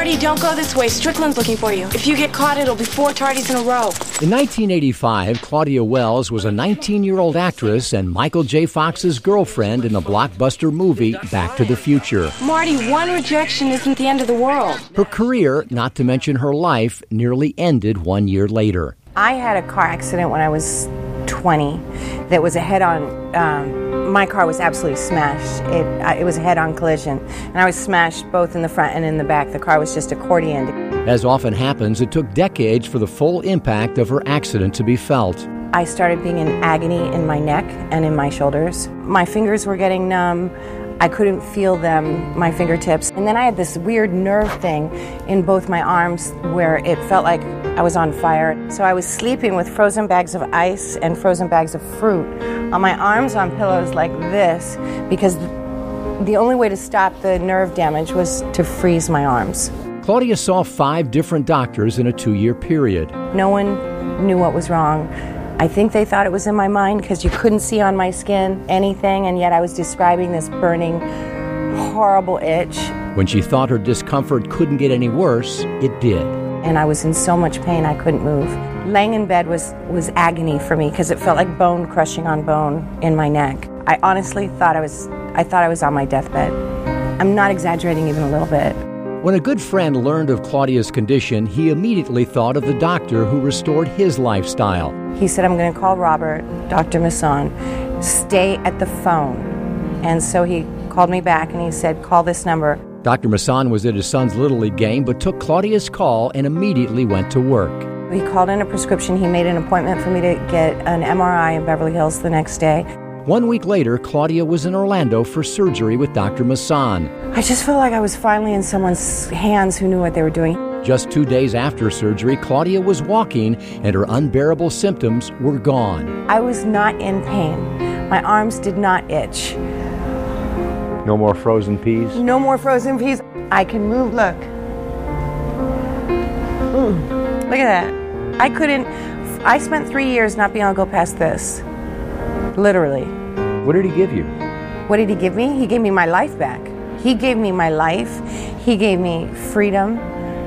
Marty, don't go this way. Strickland's looking for you. If you get caught, it'll be four tardies in a row. In 1985, Claudia Wells was a 19 year old actress and Michael J. Fox's girlfriend in the blockbuster movie Back to the Future. Marty, one rejection isn't the end of the world. Her career, not to mention her life, nearly ended one year later. I had a car accident when I was 20 that was a head on. Um, my car was absolutely smashed. It, it was a head on collision. And I was smashed both in the front and in the back. The car was just accordioned. As often happens, it took decades for the full impact of her accident to be felt. I started being in agony in my neck and in my shoulders. My fingers were getting numb. I couldn't feel them, my fingertips. And then I had this weird nerve thing in both my arms where it felt like I was on fire. So I was sleeping with frozen bags of ice and frozen bags of fruit on my arms on pillows like this because the only way to stop the nerve damage was to freeze my arms. Claudia saw five different doctors in a two year period. No one knew what was wrong. I think they thought it was in my mind because you couldn't see on my skin anything, and yet I was describing this burning, horrible itch. When she thought her discomfort couldn't get any worse, it did. And I was in so much pain I couldn't move. Laying in bed was, was agony for me because it felt like bone crushing on bone in my neck. I honestly thought I was I thought I was on my deathbed. I'm not exaggerating even a little bit. When a good friend learned of Claudia's condition, he immediately thought of the doctor who restored his lifestyle. He said, I'm going to call Robert, Dr. Masson, stay at the phone. And so he called me back and he said, Call this number. Dr. Masson was at his son's Little League game, but took Claudia's call and immediately went to work. He called in a prescription. He made an appointment for me to get an MRI in Beverly Hills the next day. One week later, Claudia was in Orlando for surgery with Dr. Masson. I just felt like I was finally in someone's hands who knew what they were doing. Just two days after surgery, Claudia was walking and her unbearable symptoms were gone. I was not in pain. My arms did not itch. No more frozen peas? No more frozen peas. I can move, look. Mm, look at that. I couldn't, I spent three years not being able to go past this. Literally. What did he give you? What did he give me? He gave me my life back. He gave me my life. He gave me freedom.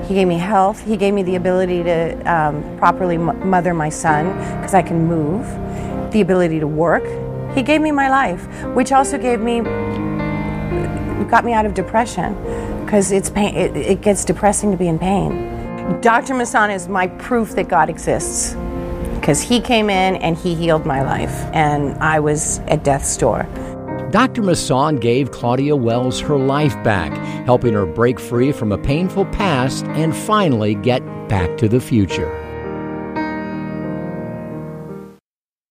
He gave me health. He gave me the ability to um, properly m- mother my son because I can move, the ability to work. He gave me my life, which also gave me, got me out of depression because it's pain. It, it gets depressing to be in pain. Dr. Masson is my proof that God exists because he came in and he healed my life, and I was at death's door. Dr. Masson gave Claudia Wells her life back, helping her break free from a painful past and finally get back to the future.